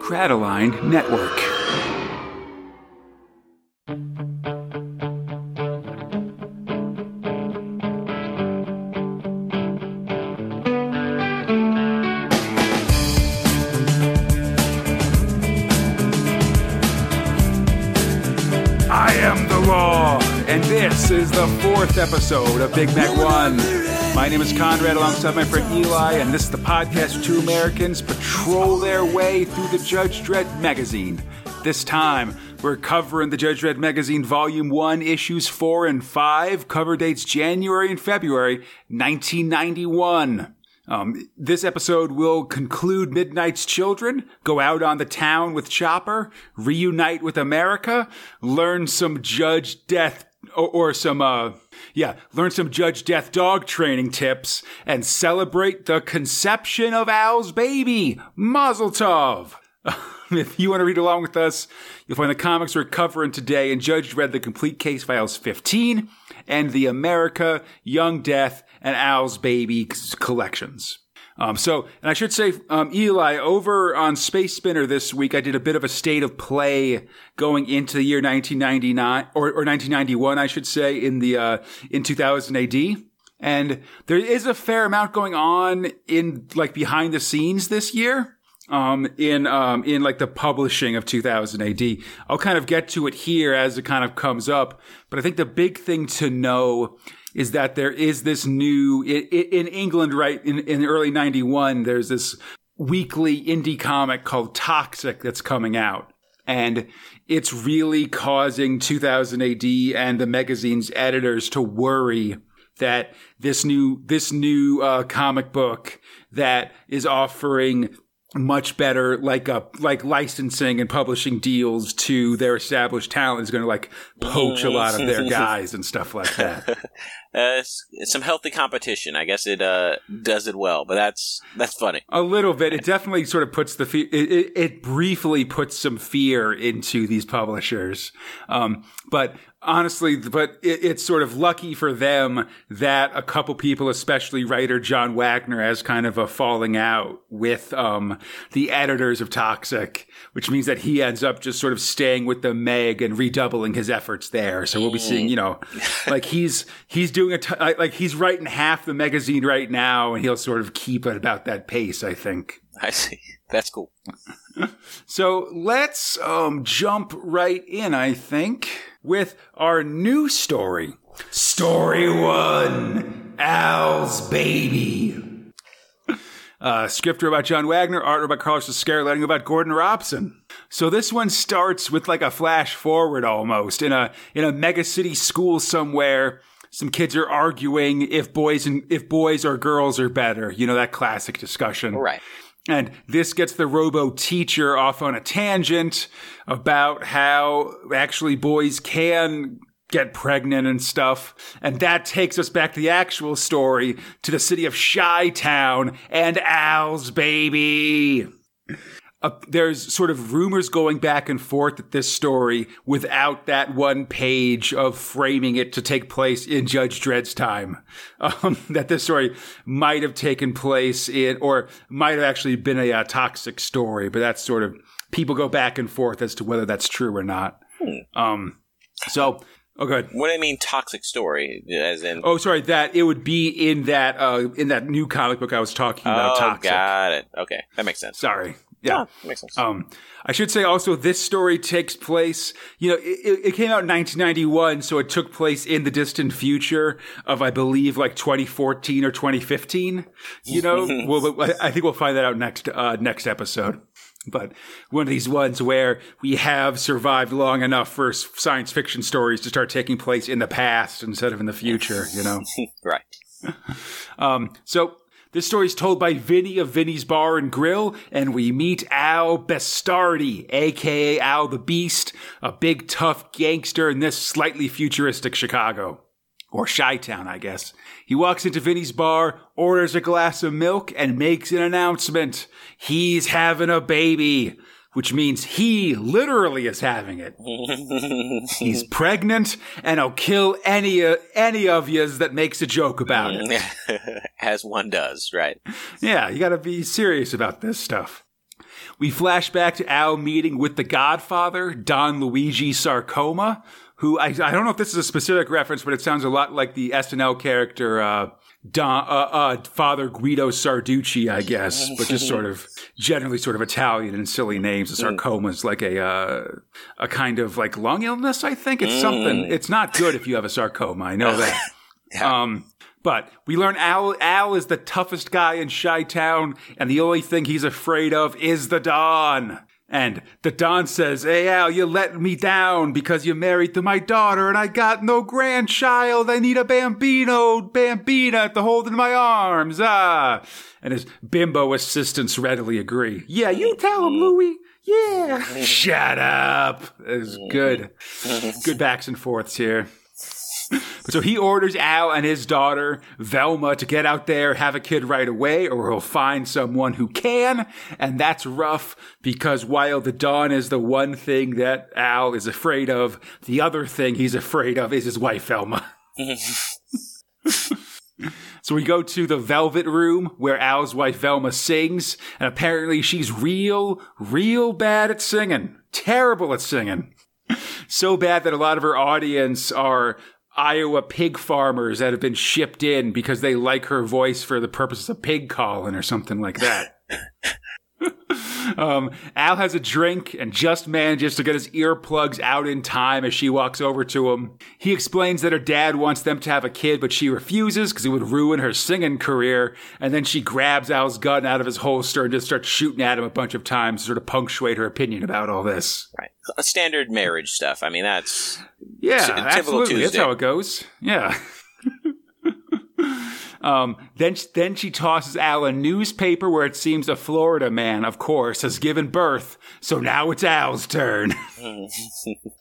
Crataline Network. I am the law, and this is the fourth episode of Big Mac One. My name is Conrad, alongside my friend Eli, and this is the podcast two Americans patrol their way through the Judge Dredd magazine. This time, we're covering the Judge Dredd magazine, Volume 1, Issues 4 and 5, cover dates January and February 1991. Um, this episode will conclude Midnight's Children, go out on the town with Chopper, reunite with America, learn some Judge Death or, or some, uh, yeah, learn some Judge Death dog training tips, and celebrate the conception of Al's baby, Mazel Tov. if you want to read along with us, you'll find the comics we're covering today And Judge Dredd the Complete Case Files 15 and the America, Young Death, and Al's Baby collections. Um, so, and I should say, um, Eli, over on Space Spinner this week, I did a bit of a state of play going into the year 1999 or, or 1991, I should say, in the uh, in 2000 AD. And there is a fair amount going on in like behind the scenes this year um, in um, in like the publishing of 2000 AD. I'll kind of get to it here as it kind of comes up, but I think the big thing to know is that there is this new in, in England, right in, in early '91. There's this weekly indie comic called Toxic that's coming out. And it's really causing 2000 AD and the magazine's editors to worry that this new this new uh, comic book that is offering much better like uh like licensing and publishing deals to their established talent is going to like poach a lot of their guys and stuff like that. Uh, some healthy competition. I guess it uh, does it well, but that's that's funny. A little bit. It definitely sort of puts the fear. It, it, it briefly puts some fear into these publishers. Um, but honestly, but it, it's sort of lucky for them that a couple people, especially writer John Wagner, has kind of a falling out with um, the editors of Toxic, which means that he ends up just sort of staying with the Meg and redoubling his efforts there. So we'll be seeing, you know, like he's he's doing a t- like he's writing half the magazine right now, and he'll sort of keep it about that pace. I think. I see. That's cool. so let's um, jump right in. I think with our new story. Story one: Al's baby. Uh, script about John Wagner, art about Carlos Ezquerra, letting about Gordon Robson. So this one starts with like a flash forward almost in a in a mega city school somewhere. Some kids are arguing if boys and if boys or girls are better. You know that classic discussion, right? And this gets the robo teacher off on a tangent about how actually boys can get pregnant and stuff. And that takes us back to the actual story to the city of Chi Town and Al's baby. Uh, there's sort of rumors going back and forth at this story without that one page of framing it to take place in Judge Dredd's time. Um, that this story might have taken place in, or might have actually been a, uh, toxic story, but that's sort of, people go back and forth as to whether that's true or not. Hmm. Um, so Oh, good. What do I mean toxic story? As in Oh, sorry, that it would be in that uh in that new comic book I was talking about Oh, toxic. got it. Okay. That makes sense. Sorry. Yeah. Makes sense. Um, I should say also this story takes place, you know, it, it came out in 1991, so it took place in the distant future of, I believe, like 2014 or 2015. You know, well, I think we'll find that out next, uh, next episode. But one of these ones where we have survived long enough for science fiction stories to start taking place in the past instead of in the future, you know? right. Um, so this story is told by Vinny of Vinny's Bar and Grill, and we meet Al Bestardi, aka Al the Beast, a big tough gangster in this slightly futuristic Chicago. Or Chi Town, I guess. He walks into Vinny's bar, orders a glass of milk, and makes an announcement. He's having a baby. Which means he literally is having it. He's pregnant, and I'll kill any uh, any of yous that makes a joke about it. As one does, right? Yeah, you got to be serious about this stuff. We flash back to Al meeting with the Godfather, Don Luigi Sarcoma, who I, I don't know if this is a specific reference, but it sounds a lot like the SNL character uh, Don, uh, uh, Father Guido Sarducci, I guess, but just sort of generally sort of Italian and silly names. The sarcoma is like a uh, a kind of like lung illness. I think it's something. It's not good if you have a sarcoma. I know that. Um, but we learn Al Al is the toughest guy in Chi Town, and the only thing he's afraid of is the Don. And the Don says, Hey Al, you let me down because you're married to my daughter and I got no grandchild. I need a bambino, bambina to hold in my arms. Ah. And his bimbo assistants readily agree. Yeah, you tell him, Louie. Yeah. Shut up. It's good. Good backs and forths here. So he orders Al and his daughter, Velma, to get out there, have a kid right away, or he'll find someone who can. And that's rough because while the Don is the one thing that Al is afraid of, the other thing he's afraid of is his wife, Velma. So we go to the Velvet Room where Al's wife Velma sings, and apparently she's real, real bad at singing. Terrible at singing. So bad that a lot of her audience are Iowa pig farmers that have been shipped in because they like her voice for the purposes of pig calling or something like that. um, Al has a drink and just manages to get his earplugs out in time as she walks over to him. He explains that her dad wants them to have a kid, but she refuses because it would ruin her singing career. And then she grabs Al's gun out of his holster and just starts shooting at him a bunch of times to sort of punctuate her opinion about all this. Right. Standard marriage stuff. I mean, that's Yeah, typical absolutely. That's how it goes. Yeah. um, then, then she tosses Al a newspaper where it seems a Florida man, of course, has given birth. So now it's Al's turn.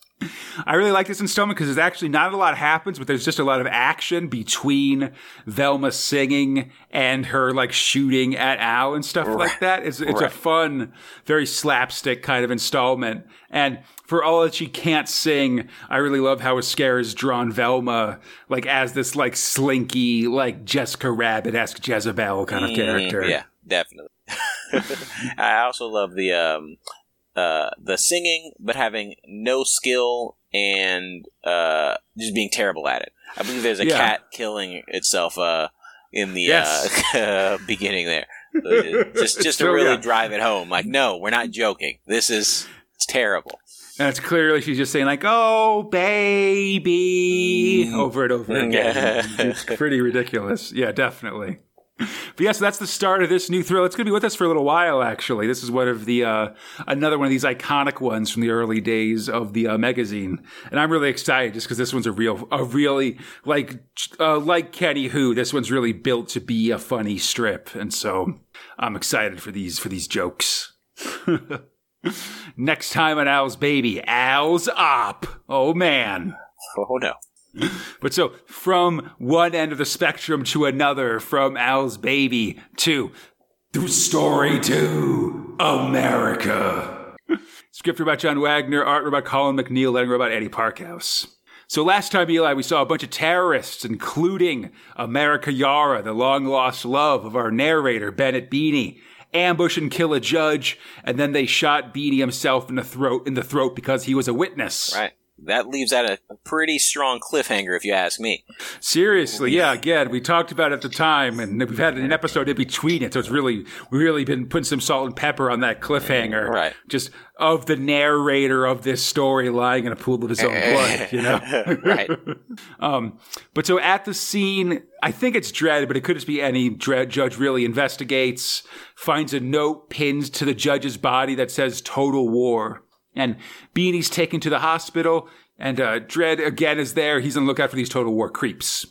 I really like this installment because there's actually not a lot happens, but there's just a lot of action between Velma singing and her like shooting at Al and stuff like that. It's it's a fun, very slapstick kind of installment. And for all that she can't sing, I really love how Ezquerra's drawn Velma like as this like slinky, like Jessica Rabbit esque Jezebel kind of character. Mm, Yeah, definitely. I also love the um, uh, the singing, but having no skill and uh, just being terrible at it. I believe there's a Yeah. cat killing itself uh, in the Yes. uh, beginning there. Just just to really yeah. drive it home. Like, no, we're not joking. This is it's terrible. And it's clearly she's just saying like, "Oh, baby," over and over again. it's pretty ridiculous. Yeah, definitely. But yes, that's the start of this new thrill. It's going to be with us for a little while. Actually, this is one of the uh, another one of these iconic ones from the early days of the uh, magazine, and I'm really excited just because this one's a real, a really like uh, like Kenny Who. This one's really built to be a funny strip, and so I'm excited for these for these jokes. Next time on Al's Baby, Al's Up. Oh man. Oh no. But so from one end of the spectrum to another, from Al's Baby to to story to America. Script about John Wagner, art about Colin MacNeil, letting about Annie Parkhouse. So last time, Eli, we saw a bunch of terrorists, including America Jara, the long lost love of our narrator, Bennett Beeny, ambush and kill a judge, and then they shot Beeny himself in the throat in the throat because he was a witness. Right. That leaves out a, a pretty strong cliffhanger, if you ask me. Seriously, yeah. Again, we talked about it at the time, and we've had an episode in between it, so it's really, really been putting some salt and pepper on that cliffhanger, Right. Just of the narrator of this story lying in a pool of his own blood, you know. right. Um, but so at the scene, I think it's Dredd, but it could just be any Dredd judge really investigates, finds a note pinned to the judge's body that says total war. And Beeny's taken to the hospital, and uh, Dredd again is there. He's on the lookout for these total war creeps.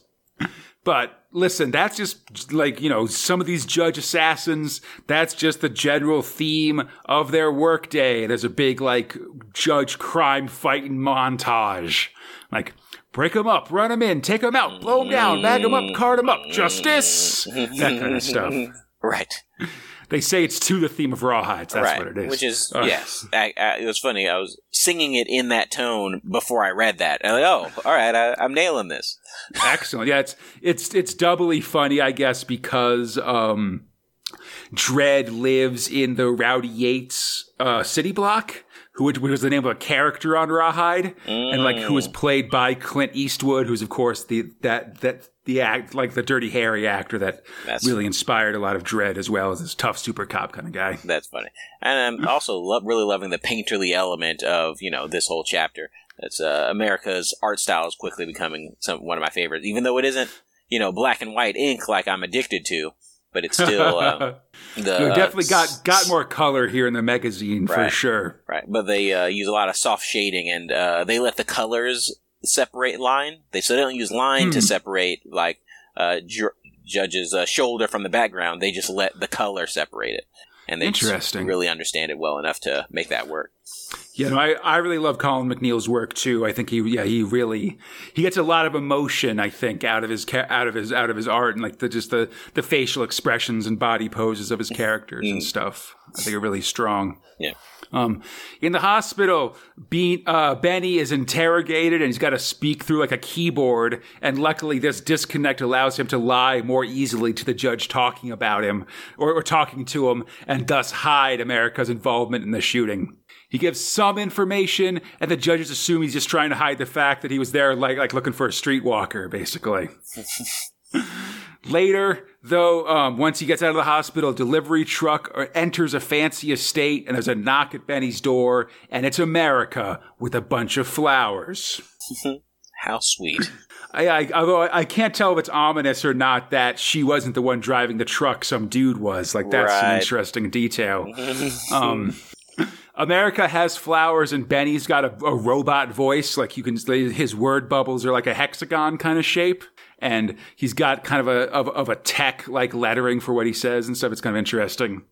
But listen, that's just like, you know, some of these judge assassins, that's just the general theme of their workday. There's a big, like, judge crime fighting montage. Like, break them up, run them in, take them out, blow them down, bag them up, card them up, justice, that kind of stuff. Right. They say it's to the theme of Rawhides. That's right. what it is. Which is Uh, yes. I, I, it was funny. I was singing it in that tone before I read that. And I'm like, oh, all right, I, I'm nailing this. Excellent. Yeah, it's it's it's doubly funny, I guess, because um Dredd lives in the Rowdy Yates uh, city block, who which was the name of a character on Rawhide, and like who was played by Clint Eastwood, who's of course the that that the act like the Dirty Harry actor that That's- really inspired a lot of Dredd as well as this tough super cop kind of guy. That's funny, and I'm also lo- really loving the painterly element of you know this whole chapter. That's uh, America's art style is quickly becoming some one of my favorites, even though it isn't you know black and white ink like I'm addicted to, but it's still uh, the You uh, definitely got got more color here in the magazine for sure. right. But they uh, use a lot of soft shading, and uh, they let the colors separate line. They so they don't use line to Hmm. separate like uh, Ju- Judge's uh, shoulder from the background. They just let the color separate it, and they just Interesting. really understand it well enough to make that work. Yeah, no, I, I really love Colin MacNeil's work too. I think he yeah he really he gets a lot of emotion I think out of his ca- out of his out of his art and like the just the the facial expressions and body poses of his characters and stuff. I think are really strong. Yeah. Um, in the hospital, Be- uh, Benny is interrogated and he's got to speak through like a keyboard. And luckily, this disconnect allows him to lie more easily to the judge talking about him or, or talking to him and thus hide America's involvement in the shooting. He gives some information, and the judges assume he's just trying to hide the fact that he was there, like like looking for a streetwalker, basically. Later, though, um, once he gets out of the hospital, a delivery truck uh, enters a fancy estate, and there's a knock at Benny's door, and it's America with a bunch of flowers. How sweet. I, I, although I can't tell if it's ominous or not that she wasn't the one driving the truck, some dude was. Like that's an interesting detail. um, America has flowers, and Benny's got a, a robot voice. Like you can, his word bubbles are like a hexagon kind of shape, and he's got kind of a of, of a tech like lettering for what he says and stuff. It's kind of interesting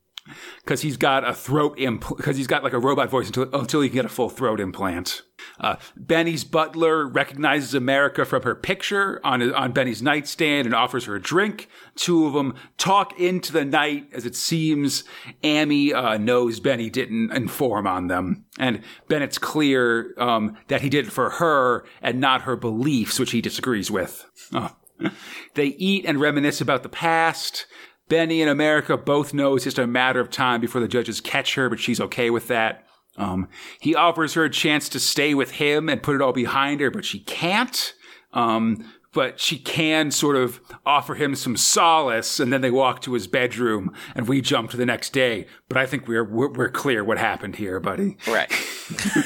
because he's got a throat implant because he's got like a robot voice until until he can get a full throat implant. Uh, Benny's butler recognizes America from her picture on on Benny's nightstand and offers her a drink. Two of them talk into the night as it seems Amy uh, knows Benny didn't inform on them, and Bennett's clear um, that he did it for her and not her beliefs, which he disagrees with. Oh. They eat and reminisce about the past. Benny and America both know it's just a matter of time before the judges catch her, but she's okay with that. Um, he offers her a chance to stay with him and put it all behind her, but she can't. Um, but she can sort of offer him some solace, and then they walk to his bedroom, and we jump to the next day. But I think we're we're, we're clear what happened here, buddy. Right.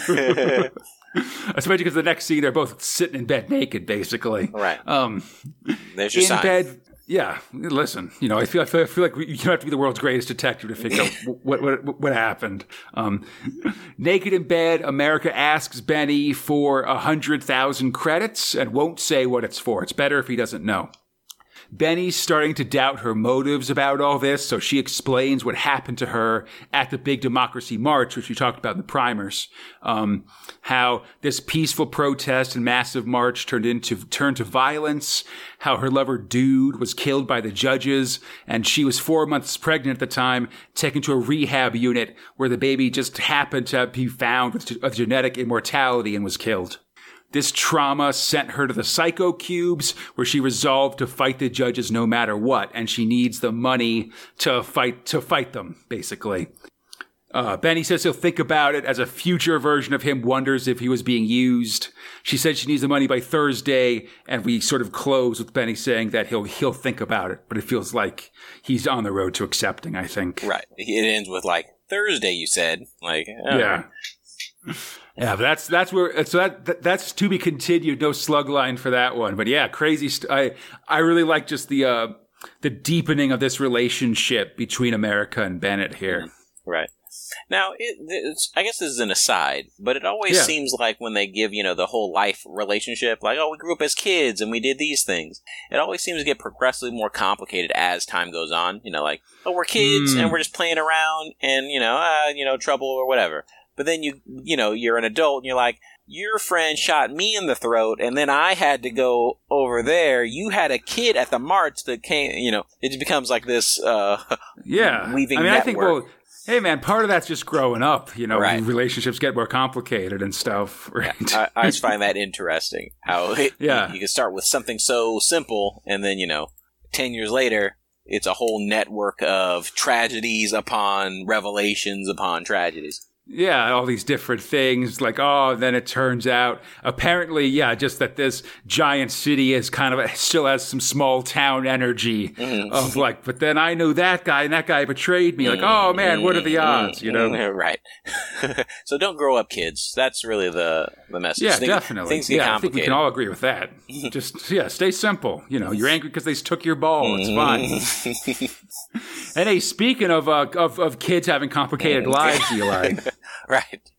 Especially because the next scene they're both sitting in bed naked, basically. Right. Um, There's your in sign. bed. Yeah, listen. You know, I feel I feel, I feel like we, you don't have to be the world's greatest detective to figure out what what what happened. Um, naked in bed, America asks Benny for a hundred thousand credits and won't say what it's for. It's better if he doesn't know. Benny's starting to doubt her motives about all this, so she explains what happened to her at the big democracy march, which we talked about in the primers. Um, how this peaceful protest and massive march turned into turned to violence. How her lover dude was killed by the judges, and she was four months pregnant at the time, taken to a rehab unit where the baby just happened to be found with a genetic immortality and was killed. This trauma sent her to the psycho cubes where she resolved to fight the judges no matter what, and she needs the money to fight to fight them, basically. Uh, Benny says he'll think about it as a future version of him wonders if he was being used. She said she needs the money by Thursday, and we sort of close with Benny saying that he'll he'll think about it, but it feels like he's on the road to accepting. I think. Right. It ends with like Thursday. You said like oh, Yeah. Yeah, but that's that's where so that, that that's to be continued. No slug line for that one, but yeah, crazy. St- I I really like just the uh the deepening of this relationship between America and Bennett here. Right. Now, it, it's, I guess this is an aside, but it always Yeah. seems like when they give, you know, the whole life relationship, like, oh, we grew up as kids and we did these things, it always seems to get progressively more complicated as time goes on. You know, like, oh, we're kids Mm. and we're just playing around and, you know, uh, you know, trouble or whatever. But then you, you know, you're an adult and you're like, your friend shot me in the throat and then I had to go over there. You had a kid at the march that came, you know, it just becomes like this, uh, Yeah, Weaving I mean, I think network. well, hey man, part of that's just growing up. You know, Right. relationships get more complicated and stuff, right? I, I just find that interesting. How it, Yeah. you, can start with something so simple, and then you know, ten years later, it's a whole network of tragedies upon revelations upon tragedies yeah, all these different things. Like, oh, then it turns out, apparently, yeah, just that this giant city is kind of still has some small town energy mm-hmm. of like, but then I knew that guy and that guy betrayed me. Like, oh man, what are the mm-hmm. odds? You know, right? so don't grow up, kids. That's really the the message. Yeah, things, definitely. Things get yeah, I think we can all agree with that. just yeah, stay simple. You know, you're angry because they took your ball. It's fine. and hey, speaking of uh, of of kids having complicated lives, Eli. right.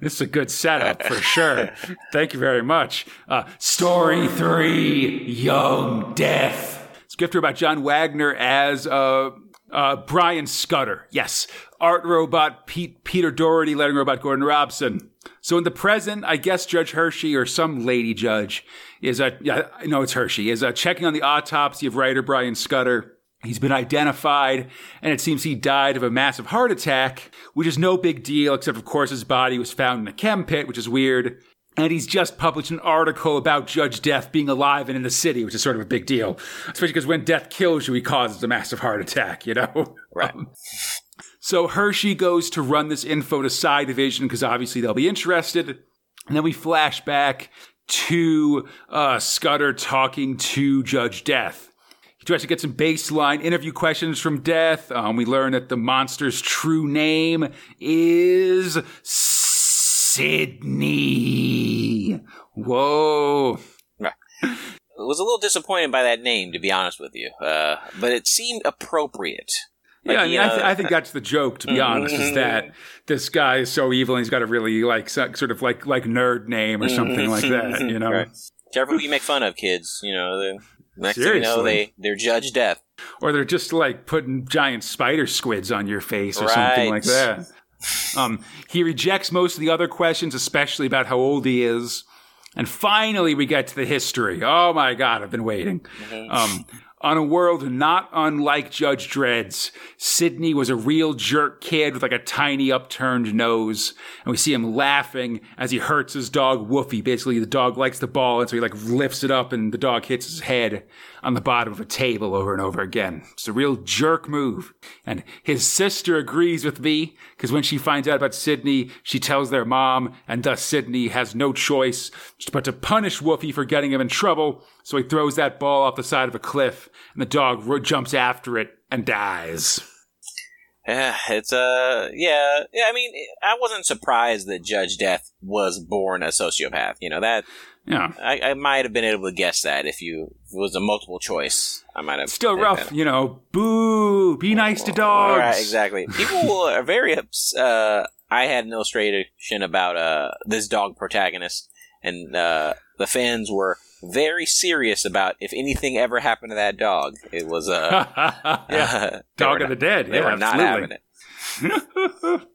This is a good setup for sure. Thank you very much. Uh, story three Young Death. It's a gift about John Wagner as uh, uh, Brian Scudder. Yes. Art robot Pete, Peter Doherty, letting robot Gordon Robson. So in the present, I guess Judge Hershey or some lady judge is a, yeah, I know it's Hershey, is uh, checking on the autopsy of writer Brian Scudder. He's been identified, and it seems he died of a massive heart attack, which is no big deal, except of course his body was found in a chem pit, which is weird. And he's just published an article about Judge Death being alive and in the city, which is sort of a big deal. Especially because when death kills you, he causes a massive heart attack, you know? Right. Um, so Hershey goes to run this info to Psi Division because obviously they'll be interested. And then we flash back to uh, Scudder talking to Judge Death. He tries to get some baseline interview questions from Death. Um, we learn that the monster's true name is Sidney. Whoa. I was a little disappointed by that name, to be honest with you, uh, but it seemed appropriate. Like, yeah, I mean, I, th- I, think that's the joke. To be mm-hmm. honest, is that this guy is so evil and he's got a really like sort of like like nerd name or something like that. You know, right. careful who you make fun of, kids. You know, Next Seriously. thing you know, they they're judge death, or they're just like putting giant spider squids on your face or right. something like that. Um, he rejects most of the other questions, especially about how old he is. And finally, we get to the history. Oh my God, I've been waiting. Mm-hmm. Um, on a world not unlike Judge Dredd's, Sidney was a real jerk kid with like a tiny upturned nose. And we see him laughing as he hurts his dog Woofy. Basically, the dog likes the ball, and so he like lifts it up and the dog hits his head on the bottom of a table over and over again. It's a real jerk move. And his sister agrees with me because when she finds out about Sidney, she tells their mom, and thus Sidney has no choice but to punish Woofy for getting him in trouble. So he throws that ball off the side of a cliff, and the dog jumps after it and dies. Yeah, it's uh, yeah, yeah. I mean, I wasn't surprised that Judge Death was born a sociopath. You know that yeah, I, I, might have been able to guess that if you was a multiple choice. I might have. Still rough, you know. Boo! Be nice to dogs. Right, exactly. People are very. Uh, I had an illustration about uh this dog protagonist, and uh, the fans were very serious about if anything ever happened to that dog. It was uh, yeah, dog of the dead. They yeah, were not having it.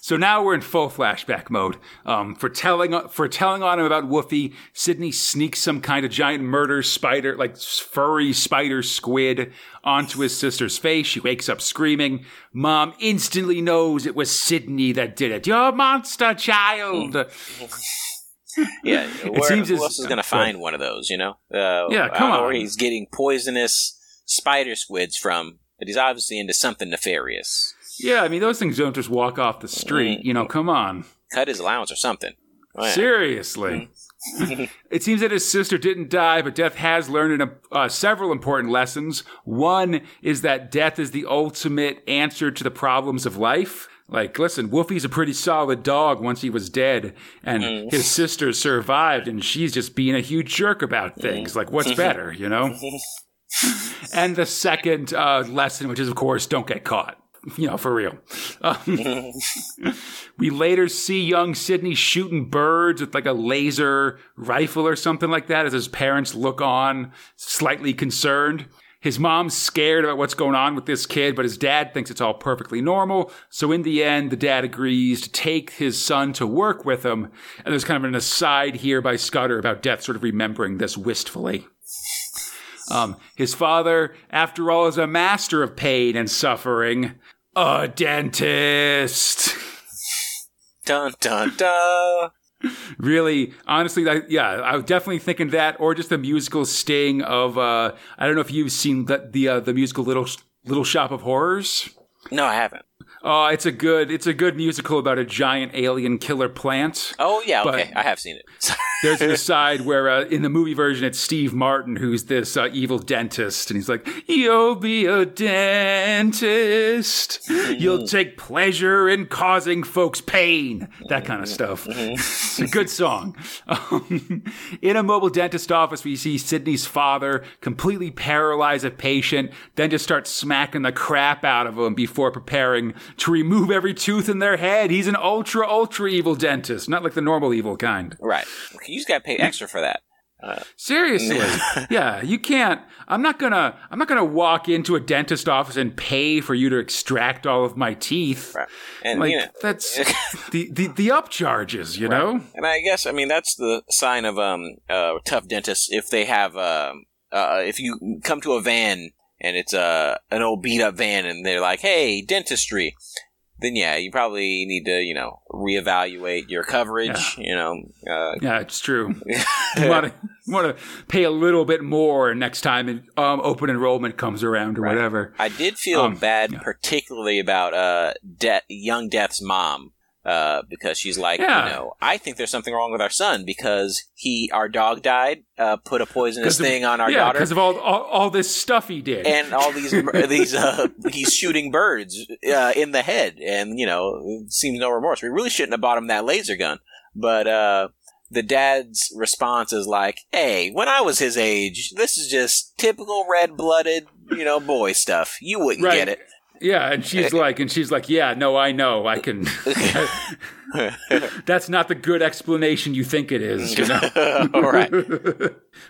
So now we're in full flashback mode. Um, for telling for telling on him about Woofy, Sidney sneaks some kind of giant murder spider, like furry spider squid, onto his sister's face. She wakes up screaming. Mom instantly knows it was Sidney that did it. You're a monster child. yeah, it seems who else is going to find one of those? You know, uh, yeah, come uh, on. Or he's getting poisonous spider squids from, but he's obviously into something nefarious. Yeah, I mean those things don't just walk off the street. Mm. You know, come on. Cut his allowance or something. Oh, yeah. Seriously. Mm. it seems that his sister didn't die, but death has learned uh, several important lessons. One is that death is the ultimate answer to the problems of life. Like, listen, Woofy's a pretty solid dog once he was dead, and mm. his sister survived, and she's just being a huge jerk about things. Mm. Like, what's better, you know? and the second uh, lesson, which is, of course, don't get caught. you know, for real. Um, we later see young Sidney shooting birds with like a laser rifle or something like that as his parents look on, slightly concerned. His mom's scared about what's going on with this kid, but his dad thinks it's all perfectly normal. So in the end, the dad agrees to take his son to work with him. And there's kind of an aside here by Scudder about death sort of remembering this wistfully. Um, his father, after all, is a master of pain and suffering. A dentist. Dun dun dun. really, honestly, I, yeah, I was definitely thinking that, or just the musical sting of. Uh, I don't know if you've seen the the, uh, the musical Little Little Shop of Horrors. No, I haven't. Oh, it's a good it's a good musical about a giant alien killer plant. Oh yeah, okay, I have seen it. There's an aside where uh, in the movie version it's Steve Martin who's this uh, evil dentist, and he's like, "You'll be a dentist. You'll Mm-hmm. take pleasure in causing folks pain." That kind of stuff. Mm-hmm. it's a good song. Um, in a mobile dentist office, we see Sidney's father completely paralyze a patient, then just start smacking the crap out of him before preparing to remove every tooth in their head. He's an ultra ultra evil dentist, not like the normal evil kind. right. You just got to pay extra for that. Seriously. yeah, you can't I'm not going to I'm not to walk into a dentist office and pay for you to extract all of my teeth. Right. And Like you know, that's the, the the upcharges, you know? and I guess I mean that's the sign of um uh tough dentists if they have um uh if you come to a van and it's uh an old beat up van and they're like hey dentistry then yeah you probably need to you know reevaluate your coverage you know uh Yeah, it's true. you want to pay a little bit more next time um, open enrollment comes around or whatever. I did feel Um, bad particularly about uh De- young Death's mom uh, because she's like, Yeah. you know, I think there's something wrong with our son because he, our dog died, uh, put a poisonous of- thing on our yeah, daughter, because of all, all all this stuff he did. and all these these uh, he's shooting birds uh, in the head, and you know, seems no remorse. We really shouldn't have bought him that laser gun, but uh, the dad's response is like, "Hey, when I was his age, this is just typical red blooded, you know, boy stuff. You wouldn't Right. get it." Yeah, and she's like, and she's like, yeah, no, I know, I can. That's not the good explanation you think it is, you know. all right.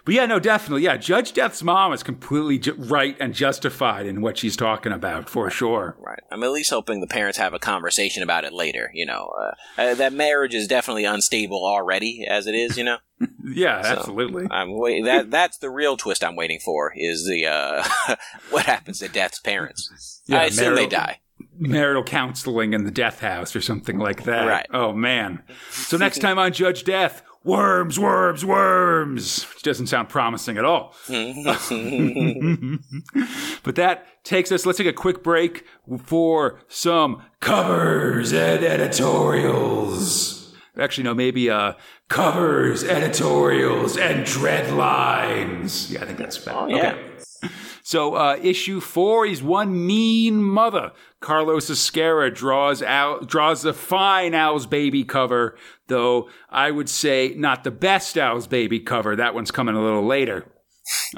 But yeah, no, definitely, yeah. Judge Death's mom is completely ju- right and justified in what she's talking about, for sure. Right. I'm at least hoping the parents have a conversation about it later. You know, uh, uh, that marriage is definitely unstable already as it is. You know, Yeah, absolutely. I'm wait- that that's the real twist I'm waiting for is the uh, what happens to Death's parents. Yeah, I assume they marital- die. Marital counseling in the death house or something like that. Right. Oh man. So next time on Judge Death, worms, worms, worms. Which doesn't sound promising at all. but that takes us, let's take a quick break for some covers and editorials. Actually, no, maybe uh, covers, editorials, and dreadlines. Yeah, I think that's better. Oh, yeah. Okay. So, uh, issue four, is one mean mother. Carlos Ezquerra draws out, draws the fine Al's Baby cover, though I would say not the best Al's Baby cover. That one's coming a little later.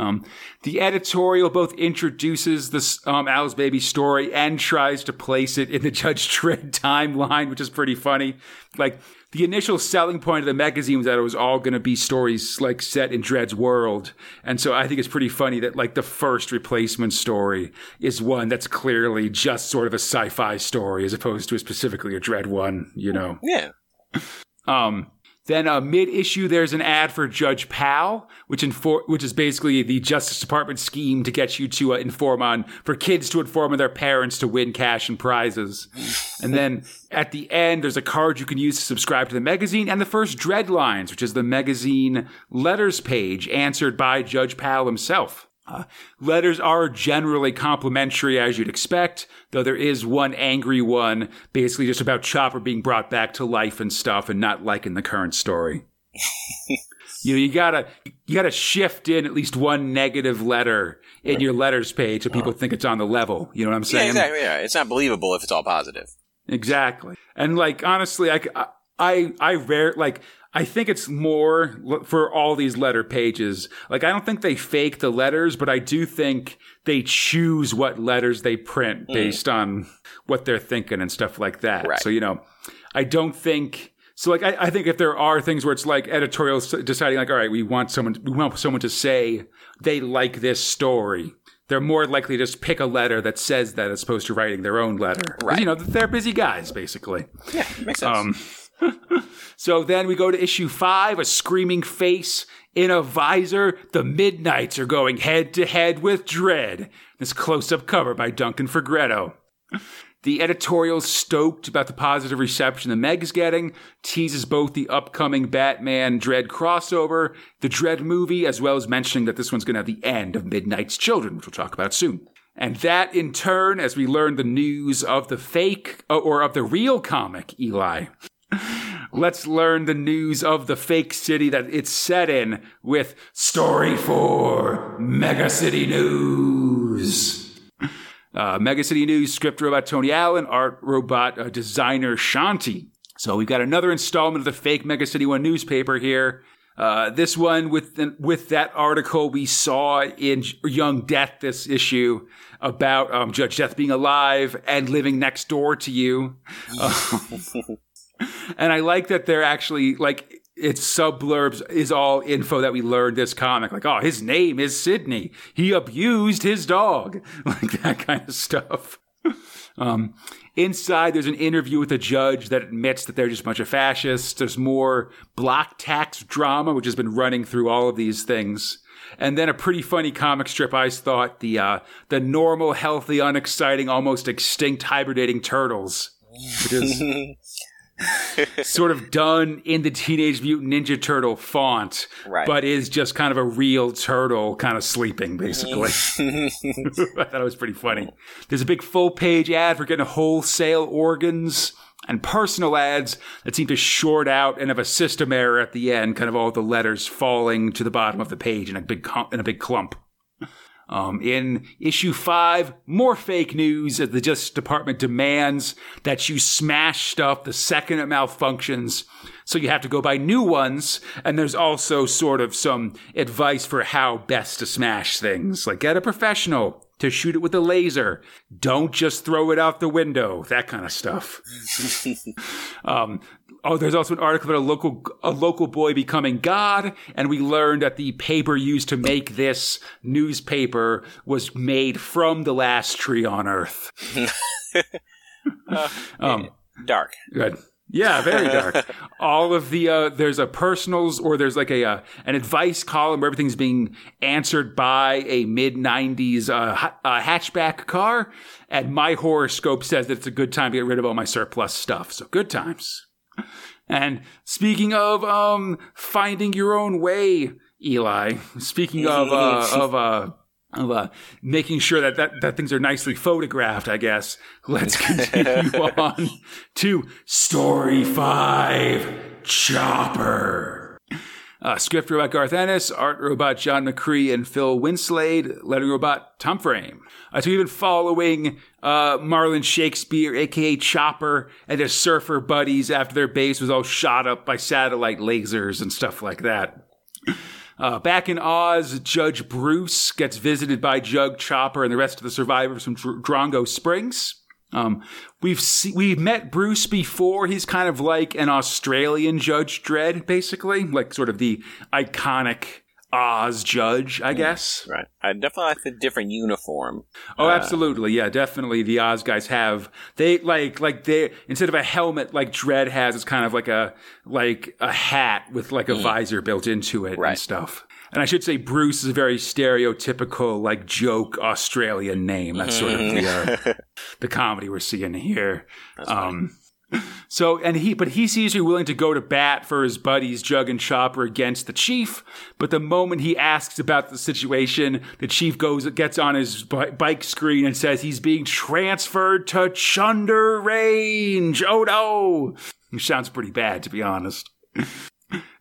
Um, the editorial both introduces this um, Al's Baby story and tries to place it in the Judge Dredd timeline, which is pretty funny. Like the initial selling point of the magazine was that it was all going to be stories like set in Dredd's world, and so I think it's pretty funny that like the first replacement story is one that's clearly just sort of a sci-fi story as opposed to a specifically a Dredd one. You know. Yeah. Um, then uh, mid issue, there's an ad for Judge Powell, which infor- which is basically the Justice Department scheme to get you to uh, inform on for kids to inform on their parents to win cash and prizes. and then at the end, there's a card you can use to subscribe to the magazine and the first Dreadlines, which is the magazine letters page answered by Judge Powell himself. Uh, letters are generally complimentary, as you'd expect, though there is one angry one, basically just about Chopper being brought back to life and stuff, and not liking the current story. you know, you gotta you gotta shift in at least one negative letter in your letters page so people think it's on the level. You know what I'm Yeah, saying? exactly. Yeah. It's not believable if it's all positive. Exactly. And like honestly, I I I rare like I think it's more for all these letter pages. Like I don't think they fake the letters, but I do think they choose what letters they print based on what they're thinking and stuff like that. Right. So you know, I don't think so. Like I, I think if there are things where it's like editorials deciding like, all right, we want someone we want someone to say they like this story. They're more likely to just pick a letter that says that as opposed to writing their own letter. Right. You know, they're busy guys, basically. Yeah, makes sense. Um, so then we go to issue five, a screaming face in a visor. The Midnights are going head to head with Dredd. This close up cover by Duncan Fegredo. The editorial's stoked about the positive reception the Meg's getting, teases both the upcoming Batman Dredd crossover, the Dredd movie, as well as mentioning that this one's going to have the end of Midnight's Children, which we'll talk about soon. And that in turn, as we learn the news of the fake or of the real comic, Eli. Let's learn the news of the fake city that it's set in with Story 4 Mega City News. Uh, Mega City News script robot Tony Allen, art robot uh, designer Shanti. So we've got another installment of the fake Mega City One newspaper here. Uh, this one with with that article we saw in Young Death this issue about um, Judge Death being alive and living next door to you. and I like that they're actually like its subblurbs is all info that we learned this comic. Like, oh, his name is Sidney. He abused his dog. Like that kind of stuff. Um, inside, there's an interview with a judge that admits that they're just a bunch of fascists. There's more block tax drama, which has been running through all of these things. And then a pretty funny comic strip, I thought, the, uh, the normal, healthy, unexciting, almost extinct hibernating turtles. Which is sort of done in the Teenage Mutant Ninja Turtle font, right. but is just kind of a real turtle kind of sleeping, basically. I thought it was pretty funny. There's a big full page ad for getting wholesale organs and personal ads that seem to short out and have a system error at the end, kind of all the letters falling to the bottom of the page in a big in a big clump. Um, in issue five, more fake news as the Justice Department demands that you smash stuff the second it malfunctions. So you have to go buy new ones. And there's also sort of some advice for how best to smash things. Like get a professional to shoot it with a laser. Don't just throw it out the window. That kind of stuff. um, Oh, there's also an article about a local a local boy becoming God, and we learned that the paper used to make this newspaper was made from the last tree on Earth. uh, um, dark. Good. Yeah, very dark. All of the uh, there's a personals or there's like a uh, an advice column where everything's being answered by a mid '90s uh, ha- hatchback car, and my horoscope says that it's a good time to get rid of all my surplus stuff. So good times. And speaking of um, finding your own way, Eli. Speaking of uh, of uh, of uh, making sure that, that that things are nicely photographed, I guess. Let's continue on to story five, Chopper. Uh, script robot Garth Ennis, art robot John McCrea and Phil Winslade, lettering robot Tom Frame. Uh, so we've been following uh, Marlon Shakespeare, aka Chopper, and his surfer buddies after their base was all shot up by satellite lasers and stuff like that. Uh, back in Oz, Judge Bruce gets visited by Jug Chopper and the rest of the survivors from Dr- Drongo Springs. Um, we've see, we've met Bruce before. He's kind of like an Australian Judge Dredd, basically, like sort of the iconic Oz judge, I guess. Right. I definitely like the different uniform. Oh, uh, absolutely. Yeah, definitely. The Oz guys have they like like they instead of a helmet like Dredd has, it's kind of like a like a hat with like a mm. visor built into it right. and stuff. And I should say Bruce is a very stereotypical, like joke Australian name. That's sort of the, uh, the comedy we're seeing here. Um, so, and he, but he sees you willing to go to bat for his buddies Jug and Chopper against the chief. But the moment he asks about the situation, the chief goes, gets on his bike screen and says he's being transferred to Chunder Range. Oh no! Which sounds pretty bad, to be honest.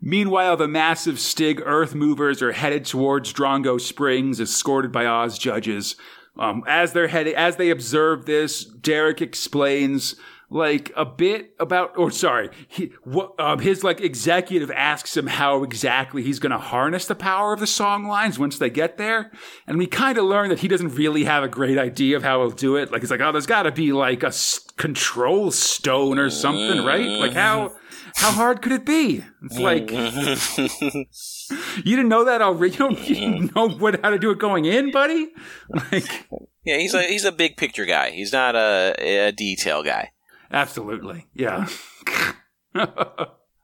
Meanwhile, the massive Stig Earth movers are headed towards Drongo Springs, escorted by Oz judges. Um, as they're as they observe this, Derek explains like a bit about, or sorry, he, what, um, his like executive asks him how exactly he's going to harness the power of the song lines once they get there, and we kind of learn that he doesn't really have a great idea of how he'll do it. Like it's like, oh, there's got to be like a s- control stone or something, right? Like how how hard could it be? It's like you didn't know that already. You don't, you don't know what how to do it going in, buddy. Like, yeah, he's a he's a big picture guy. He's not a a detail guy. Absolutely, yeah.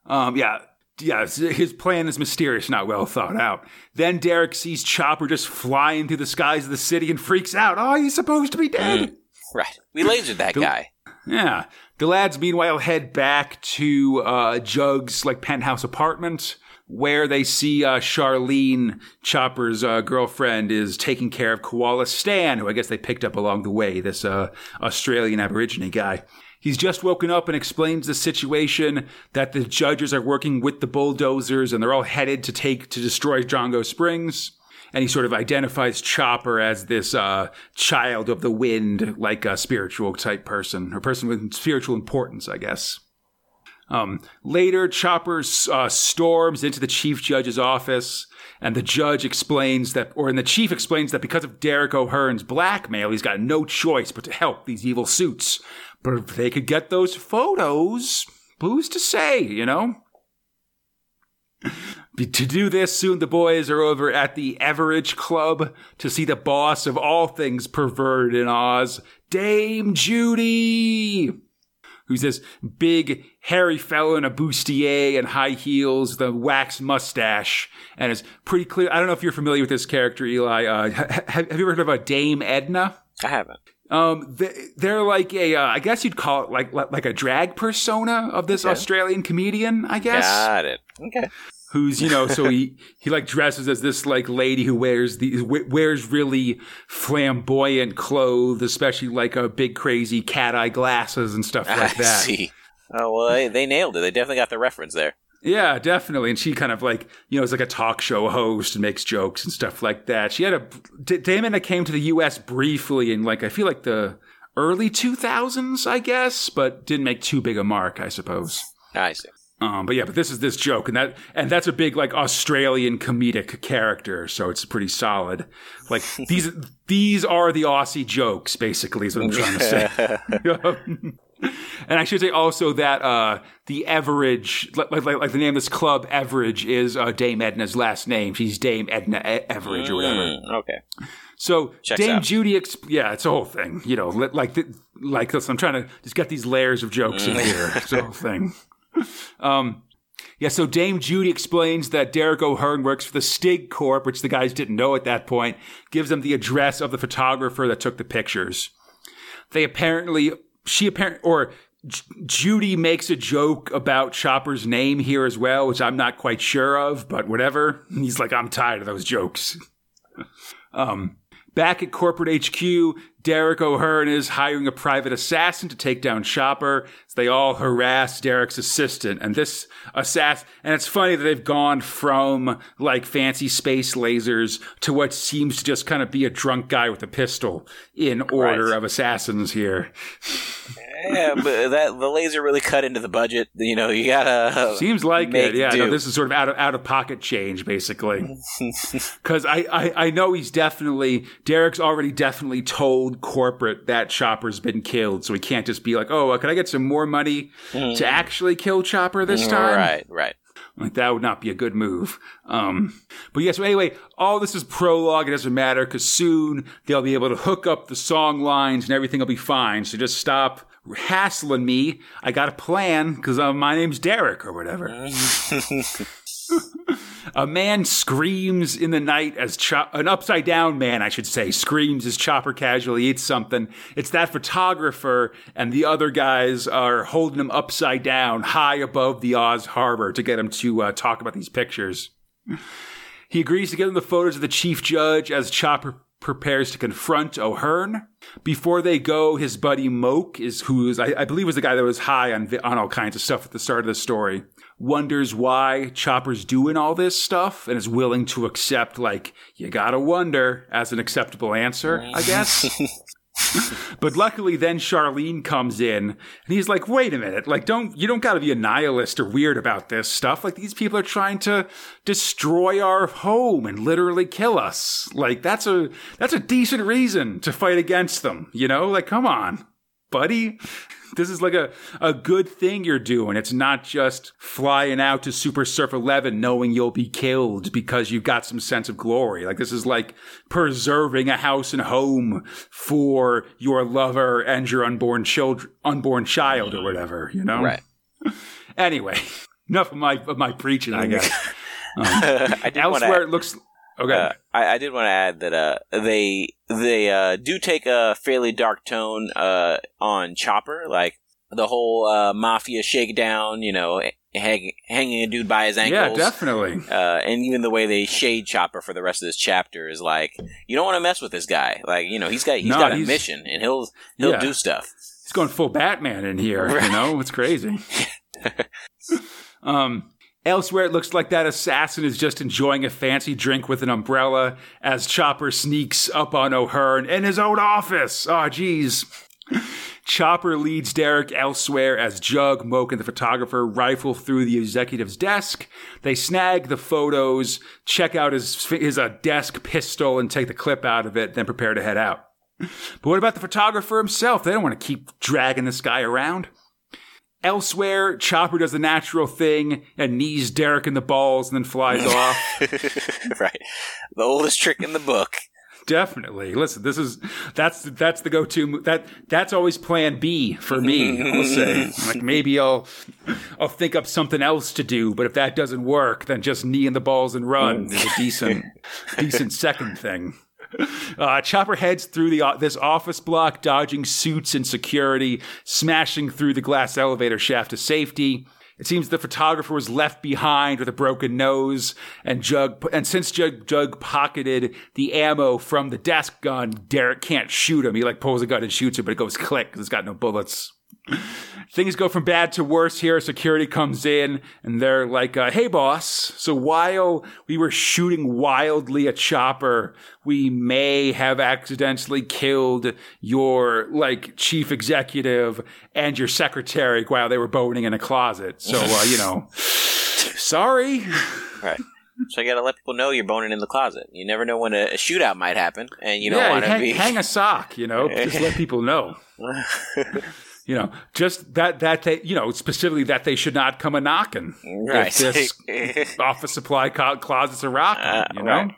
um, yeah, yeah, his plan is mysterious, not well thought out. Then Derek sees Chopper just flying through the skies of the city and freaks out. Oh, he's supposed to be dead. Right. We lasered that The- guy. Yeah. The lads, meanwhile, head back to uh, Jug's like penthouse apartment, where they see uh, Charlene, Chopper's uh, girlfriend, is taking care of Koala Stan, who I guess they picked up along the way. This uh, Australian Aborigine guy. He's just woken up and explains the situation that the judges are working with the bulldozers and they're all headed to take to destroy Drongo Springs and he sort of identifies Chopper as this uh, child of the wind, like a spiritual type person, or person with spiritual importance, I guess. Um, later, Chopper uh, storms into the chief judge's office, and the judge explains that, or and the chief explains that because of Derek O'Hearn's blackmail, he's got no choice but to help these evil suits. But if they could get those photos, who's to say, you know? To do this, soon the boys are over at the Everage Club to see the boss of all things perverted in Oz, Dame Judy, who's this big, hairy fellow in a bustier and high heels, the wax mustache, and is pretty clear. I don't know if you're familiar with this character, Eli. Uh, ha- have you ever heard of a Dame Edna? I haven't. Um, they, they're like a, uh, I guess you'd call it like like, like a drag persona of this Okay. Australian comedian, I guess Got it. Okay. Who's you know so he he like dresses as this like lady who wears the wears really flamboyant clothes especially like a big crazy cat eye glasses and stuff like I that see. Oh well, they, they nailed it. They definitely got the reference there. yeah definitely and she kind of like you know is like a talk show host and makes jokes and stuff like that she had a D- damon that came to the us briefly in like i feel like the early 2000s i guess but didn't make too big a mark i suppose I see. Um, but yeah, but this is this joke, and that and that's a big like Australian comedic character, so it's pretty solid. Like these these are the Aussie jokes, basically, is what I'm trying to say. and I should say also that uh, the average, like, like like the name of this club, Average is uh, Dame Edna's last name. She's Dame Edna e- Everage or whatever. Mm, okay. So Checks Dame out. Judy, exp- yeah, it's a whole thing. You know, like th- like this. I'm trying to just get these layers of jokes in here. It's a whole thing. Um, yeah. So Dame Judy explains that Derek O'Hearn works for the Stig Corp, which the guys didn't know at that point. Gives them the address of the photographer that took the pictures. They apparently, she apparently, or J- Judy makes a joke about Chopper's name here as well, which I'm not quite sure of, but whatever. He's like, I'm tired of those jokes. Um, back at corporate HQ, Derek O'Hearn is hiring a private assassin to take down Chopper. So they all harass Derek's assistant, and this assassin. And it's funny that they've gone from like fancy space lasers to what seems to just kind of be a drunk guy with a pistol in order Right. of assassins here. Yeah, but that the laser really cut into the budget. You know, you gotta Seems like it. Yeah, no, this is sort of out of out of pocket change, basically. Because I, I I know he's definitely Derek's already definitely told corporate that Chopper's been killed, so he can't just be like, oh, uh, can I get some more money to actually kill Chopper this time? Mm. Right, right. Like that would not be a good move. Um, but yeah, so anyway, all this is prologue. It doesn't matter because soon they'll be able to hook up the song lines and everything will be fine. So just stop hassling me. I got a plan because uh, my name's Derek or whatever. a man screams in the night as an upside down man, I should say, screams as Chopper casually eats something. It's that photographer, and the other guys are holding him upside down, high above the Oz Harbor, to get him to uh, talk about these pictures. He agrees to give them the photos of the chief judge as Chopper prepares to confront O'Hearn. Before they go, his buddy Moke is who is I, I believe was the guy that was high on on all kinds of stuff at the start of the story. Wonders why Chopper's doing all this stuff and is willing to accept like you gotta wonder as an acceptable answer, I guess. But luckily, then Charlene comes in, and he's like, "Wait a minute! Like, don't you don't got to be a nihilist or weird about this stuff? Like, these people are trying to destroy our home and literally kill us. Like, that's a that's a decent reason to fight against them. You know? Like, come on, buddy." This is like a, a good thing you're doing. It's not just flying out to Super Surf 11 knowing you'll be killed because you've got some sense of glory. Like this is like preserving a house and home for your lover and your unborn children, unborn child or whatever, you know? Right. Anyway, enough of my, of my preaching, I guess. Um, Want Elsewhere, it looks. Okay. Uh, I, I did want to add that uh, they they uh, do take a fairly dark tone uh, on Chopper, like the whole uh, mafia shakedown. You know, hang, hanging a dude by his ankles. yeah, definitely. Uh, and even the way they shade Chopper for the rest of this chapter is like you don't want to mess with this guy. Like you know he's got he's No, got a he's- mission and he'll he'll Yeah. do stuff. He's going full Batman in here. You know, it's crazy. um, elsewhere, it looks like that assassin is just enjoying a fancy drink with an umbrella as Chopper sneaks up on O'Hearn in his own office. Oh, geez. Chopper leads Derek elsewhere as Jug, Moke, and the photographer rifle through the executive's desk. They snag the photos, check out his his uh, desk pistol, and take the clip out of it, then prepare to head out. But what about the photographer himself? They don't want to keep dragging this guy around. Elsewhere, Chopper does the natural thing and knees Derek in the balls and then flies off. right, the oldest trick in the book. Definitely. Listen, this is that's that's the go-to that that's always plan B for me. I'll say like maybe I'll I'll think up something else to do, but if that doesn't work, then just knee in the balls and run mm. is a decent decent second thing. Uh, Chopper heads through the this office block, dodging suits and security, smashing through the glass elevator shaft to safety. It seems the photographer was left behind with a broken nose, and Jug. And since Jug, Jug pocketed the ammo from the desk gun, Derek can't shoot him. He like pulls a gun and shoots him, but it goes click because it's got no bullets. Things go from bad to worse here. Security comes in and they're like, uh, hey, boss. So while we were shooting wildly at Chopper, we may have accidentally killed your, like, chief executive and your secretary while they were boning in a closet. So, uh, you know, sorry. Right. So you got to let people know you're boning in the closet. You never know when a, a shootout might happen, and you don't yeah, want to be. hang a sock, you know, just let people know. You know, just that that they, you know, specifically that they should not come a knocking right. if this office supply co- closets are rocking. Uh, you know.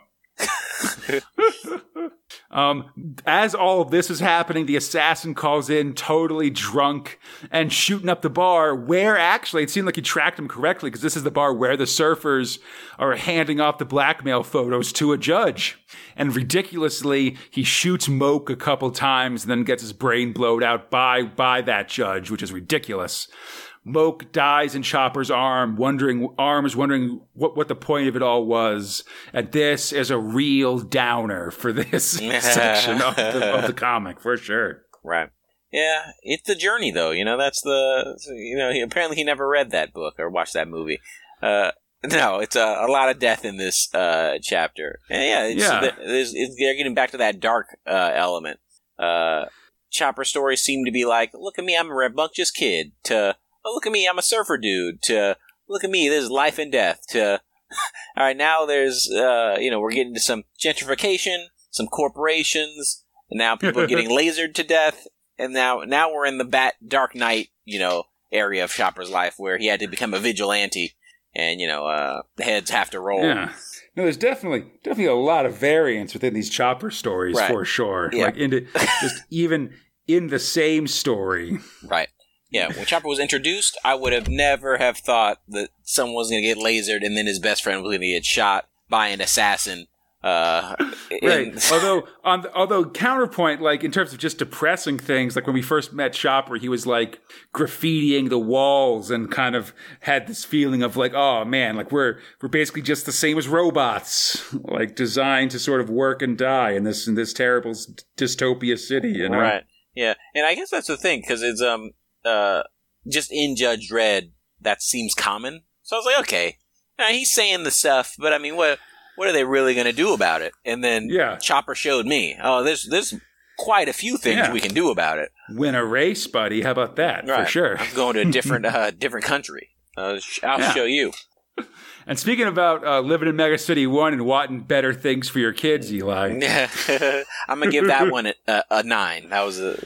um, as all of this is happening, the assassin calls in totally drunk and shooting up the bar. Where actually, it seemed like he tracked him correctly because this is the bar where the surfers are handing off the blackmail photos to a judge. And ridiculously, he shoots Moke a couple times and then gets his brain blowed out by by that judge, which is ridiculous. Moke dies in Chopper's arm, wondering arms, wondering what, what the point of it all was. And this is a real downer for this section of the, of the comic, for sure. right. Yeah, it's the journey, though. You know, that's the. You know, he, apparently he never read that book or watched that movie. Uh, no, it's a, a lot of death in this uh, chapter. And yeah, it's, Yeah. th- there's- it's- they're getting back to that dark uh, element. Uh, Chopper stories seem to be like, look at me, I'm a rambunctious kid, to, oh, look at me, I'm a surfer dude, to, look at me, there's life and death, to, all right, now there's, uh, you know, we're getting to some gentrification, some corporations, and now people are getting lasered to death, and now, now we're in the Bat Dark Knight, you know, area of Chopper's life where he had to become a vigilante, and, you know, uh, the heads have to roll. Yeah. No, there's definitely definitely a lot of variance within these chopper stories Right. for sure. Yeah. Like into just even in the same story. Right. Yeah, when Chopper was introduced, I would have never have thought that someone was going to get lasered and then his best friend was going to get shot by an assassin. Uh, Right. although on the, although counterpoint, like in terms of just depressing things, like when we first met Chopper, he was like graffitiing the walls and kind of had this feeling of like, oh man, like we're we're basically just the same as robots, like designed to sort of work and die in this in this terrible dystopia city, you know? Right. Yeah, and I guess that's the thing because it's um uh just in Judge Dredd that seems common. So I was like, okay, uh, he's saying the stuff, but I mean, what what are they really going to do about it? And then Yeah. Chopper showed me, oh, there's there's quite a few things Yeah. we can do about it. Win a race, buddy. How about that? For sure. I'm going to a different uh, different country. Uh, I'll Yeah. show you. And speaking about uh, living in Mega City One and wanting better things for your kids, Eli. I'm gonna give that one a, a, a nine. That was a,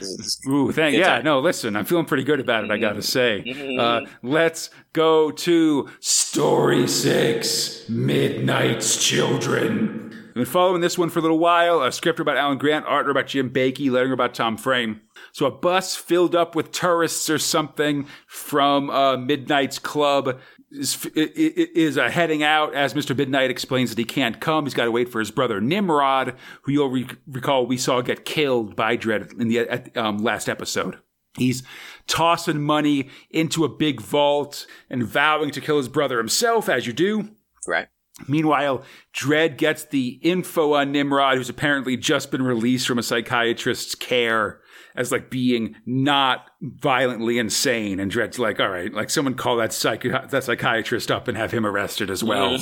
Ooh, thank yeah. time. No, listen, I'm feeling pretty good about it. I gotta say. Mhm. Uh, let's go to Story Six: Midnight's Children. We've been following this one for a little while. A script about Alan Grant, art about Jim Baikie, letter about Tom Frame. So a bus filled up with tourists or something from uh, Midnight's club is, is uh, heading out as Mr. Midnight explains that he can't come. He's got to wait for his brother Nimrod, who you'll re- recall we saw get killed by Dredd in the um, last episode. He's tossing money into a big vault and vowing to kill his brother himself, as you do. Right. Meanwhile, Dredd gets the info on Nimrod, who's apparently just been released from a psychiatrist's care as like being not violently insane. And Dredd's like, all right, like someone call that psych that psychiatrist up and have him arrested as well.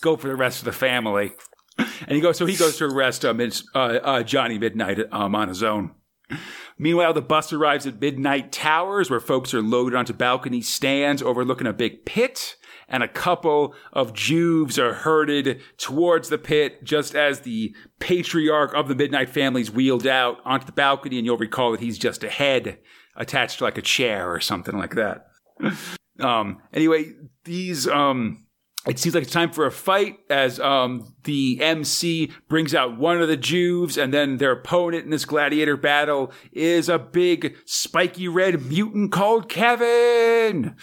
go for the rest of the family. And he goes, so he goes to arrest um, uh, uh, Johnny Midnight um, on his own. Meanwhile, the bus arrives at Midnight Towers, where folks are loaded onto balcony stands overlooking a big pit and a couple of Juves are herded towards the pit just as the patriarch of the Midnight Family's wheeled out onto the balcony, and you'll recall that he's just a head attached to like a chair or something like that. um, anyway, these um, it seems like it's time for a fight as um, the MC brings out one of the Juves, and then their opponent in this gladiator battle is a big spiky red mutant called Kevin.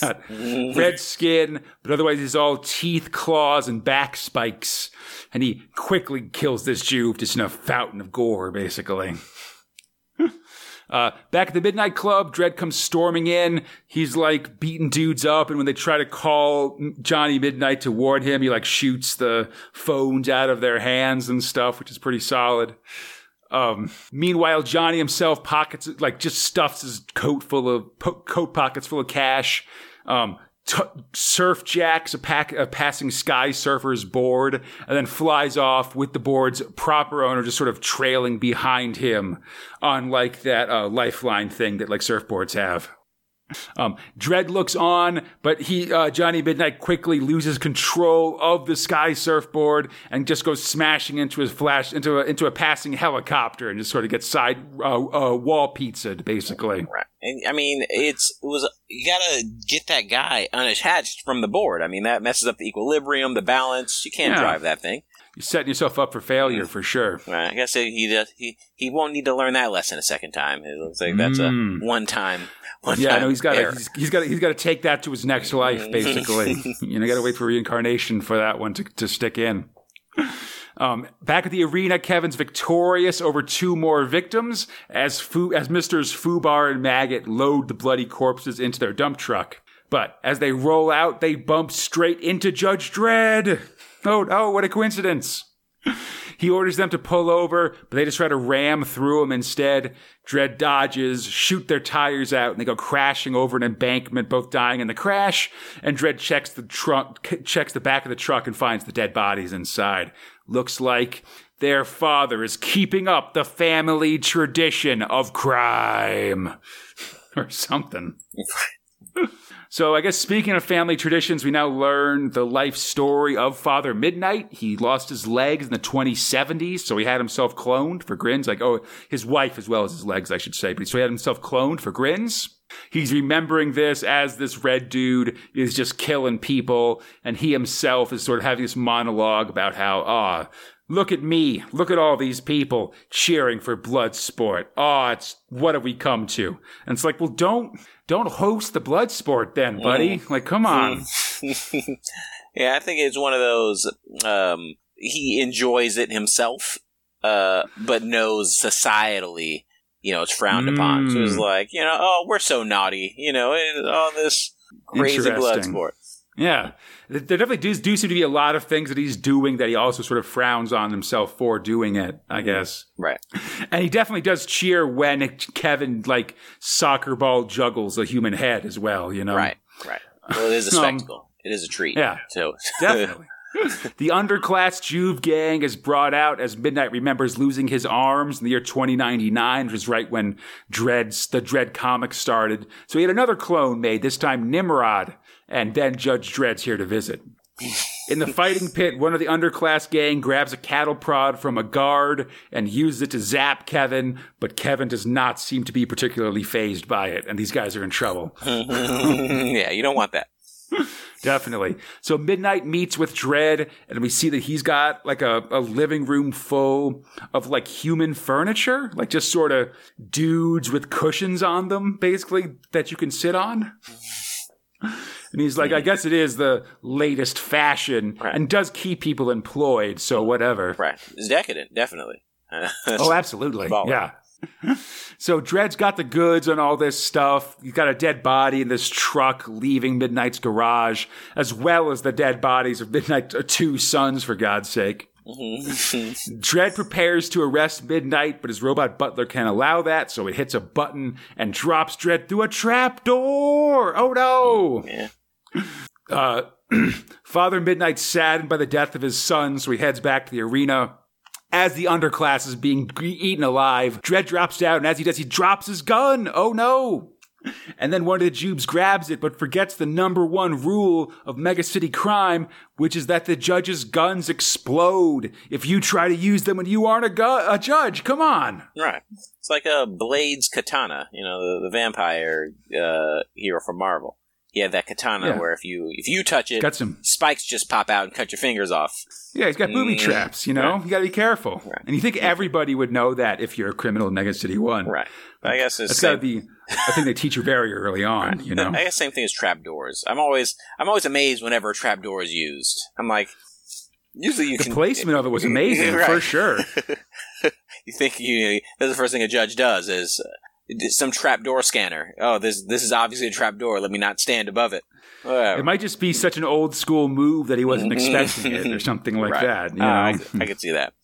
got red skin, but otherwise he's all teeth, claws, and back spikes. And he quickly kills this Juve just in a fountain of gore, basically. Uh, back at the Midnight Club, Dredd comes storming in. He's like beating dudes up, and when they try to call Johnny Midnight to warn him, he like shoots the phones out of their hands and stuff, which is pretty solid. Um, meanwhile, Johnny himself pockets like just stuffs his coat full of po- coat pockets full of cash. Um, t- surf jacks a, pack, a passing sky surfer's board and then flies off with the board's proper owner just sort of trailing behind him on like that uh, lifeline thing that like surfboards have. Um, Dredd looks on, but he, uh, Johnny Midnight quickly loses control of the sky surfboard and just goes smashing into his flash, into a, into a passing helicopter and just sort of gets side, uh, uh, wall pizzaed, basically. Right. I mean, it's, it was, you gotta get that guy unattached from the board. I mean, that messes up the equilibrium, the balance. You can't yeah. drive that thing. You're setting yourself up for failure for sure. Right. I guess he does, he he won't need to learn that lesson a second time. It looks like that's mm. a one time yeah, no, he's got to he's, he's got he's got to take that to his next life, basically. you know, got to wait for reincarnation for that one to to stick in. Um, back at the arena, Kevin's victorious over two more victims as as Misters Fubar and Maggot load the bloody corpses into their dump truck. But as they roll out, they bump straight into Judge Dredd. Oh no, what a coincidence! He orders them to pull over, but they just try to ram through him instead. Dredd dodges, shoot their tires out, and they go crashing over an embankment, both dying in the crash. And Dredd checks the trunk, checks the back of the truck and finds the dead bodies inside. Looks like their father is keeping up the family tradition of crime. or something. So I guess speaking of family traditions, we now learn the life story of Father Midnight. He lost his legs in the 2070s, so he had himself cloned for grins. Like, oh, his wife as well as his legs, I should say. But so he had himself cloned for grins. He's remembering this as this red dude is just killing people, and he himself is sort of having this monologue about how, ah, Look at me. Look at all these people cheering for blood sport. Oh, it's what have we come to? And it's like, well, don't don't host the blood sport then, buddy. Mm. Like, come on. yeah, I think it's one of those. Um, he enjoys it himself, uh, but knows societally, you know, it's frowned mm. upon. So it's mm. like, you know, oh, we're so naughty, you know, all this crazy blood sport. Yeah, there definitely do, do seem to be a lot of things that he's doing that he also sort of frowns on himself for doing it. I mm-hmm. guess. Right. And he definitely does cheer when Kevin like soccer ball juggles a human head as well. You know. Right. Right. Well, it is a um, spectacle. Um, it is a treat. Yeah. So definitely. the underclass Juve gang is brought out as Midnight remembers losing his arms in the year 2099, which was right when Dredd's, the Dredd comic started. So he had another clone made, this time Nimrod, and then Judge Dredd's here to visit. In the fighting pit, one of the underclass gang grabs a cattle prod from a guard and uses it to zap Kevin, but Kevin does not seem to be particularly fazed by it, and these guys are in trouble. yeah, you don't want that. Definitely. So Midnight meets with Dredd, and we see that he's got like a, a living room full of like human furniture, like just sort of dudes with cushions on them, basically, that you can sit on. And he's like, I guess it is the latest fashion Right. and does keep people employed, so whatever. Right. It's decadent, definitely. Oh, absolutely. Baller. Yeah. So Dredd's got the goods and all this stuff. He's got a dead body in this truck leaving Midnight's garage, as well as the dead bodies of Midnight's uh, two sons, for God's sake. Dredd prepares to arrest Midnight, but his robot butler can't allow that, so it hits a button and drops Dredd through a trap door. Oh no! Yeah. Uh, Father Midnight's saddened by the death of his son, so he heads back to the arena. As the underclass is being eaten alive, Dredd drops down, and as he does, he drops his gun. Oh no! And then one of the Juves grabs it, but forgets the number one rule of Mega City crime, which is that the judge's guns explode if you try to use them when you aren't a, gu- a judge. Come on! Right. It's like a Blades katana, you know, the, the vampire uh, hero from Marvel. Had that katana Yeah. where if you if you touch it, Got some spikes just pop out and cut your fingers off. Yeah, he's got booby Mm, traps, you know? You gotta be careful. Right. And you think everybody would know that if you're a criminal in Mega City 1. Right. But I guess it's That's same, gotta be a thing they teach you very early on, you know? I guess same thing as trapdoors. I'm always I'm always amazed whenever a trapdoor is used. I'm like, usually you The can placement of it was amazing, Right. for sure. you think you that's the first thing a judge does is uh, some trapdoor scanner. Oh, this this is obviously a trapdoor. Let me not stand above it. Whatever. It might just be such an old school move that he wasn't expecting it or something like Right. that, you know? Ah, I, I could see that.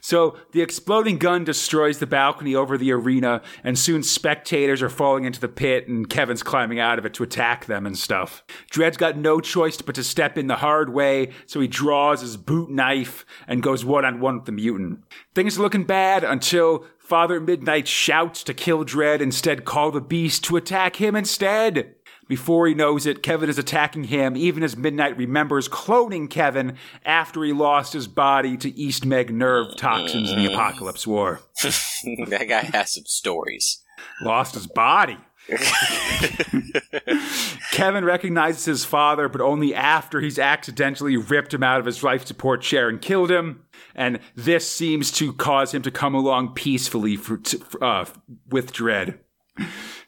So the exploding gun destroys the balcony over the arena, and soon spectators are falling into the pit, and Kevin's climbing out of it to attack them and stuff. Dredd's got no choice but to step in the hard way, so he draws his boot knife and goes one on one with the mutant. Things are looking bad until Father Midnight shouts to kill Dredd, instead call the beast to attack him instead. Before he knows it, Kevin is attacking him, even as Midnight remembers cloning Kevin after he lost his body to East Meg nerve toxins in the mm. Apocalypse War. that guy has some stories. Lost his body. Kevin recognizes his father, but only after he's accidentally ripped him out of his life support chair and killed him. And this seems to cause him to come along peacefully for, uh, with Dredd.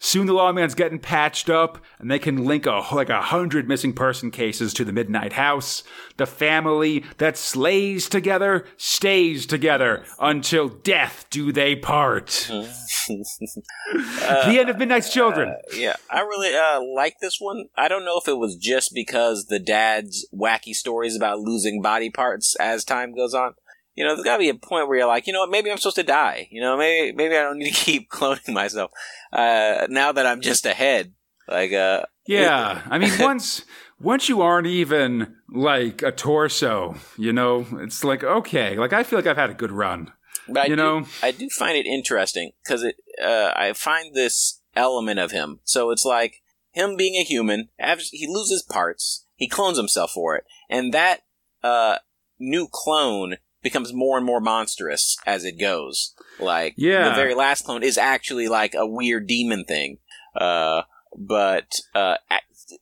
Soon the lawman's getting patched up, and they can link a, like a hundred missing person cases to the Midnight House. The family that slays together stays together until death do they part. the end of Midnight's Children. Yeah, I really uh, like this one. I don't know if it was just because the dad's wacky stories about losing body parts as time goes on. You know, there's got to be a point where you're like, you know what, maybe I'm supposed to die. You know, maybe maybe I don't need to keep cloning myself. Uh, now that I'm just ahead, like, uh, Yeah, I mean once once you aren't even like a torso, you know, it's like okay, like I feel like I've had a good run. But I You do, know? I do find it interesting because it. Uh, I find this element of him. So it's like him being a human. He loses parts. He clones himself for it, and that uh, new clone becomes more and more monstrous as it goes. Like Yeah. the very last clone is actually like a weird demon thing. Uh, but uh,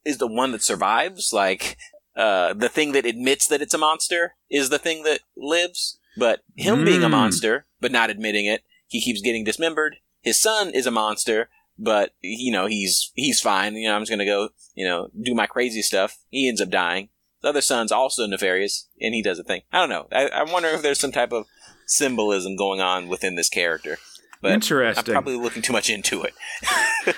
is the one that survives like uh, the thing that admits that it's a monster is the thing that lives. But him being a Mm. monster, but not admitting it, he keeps getting dismembered. His son is a monster, but you know he's he's fine. You know, I'm just gonna go, you know, do my crazy stuff. He ends up dying. The other son's also nefarious, and he does a thing. I don't know. I, I wonder if there's some type of symbolism going on within this character. But I'm probably looking too much into it.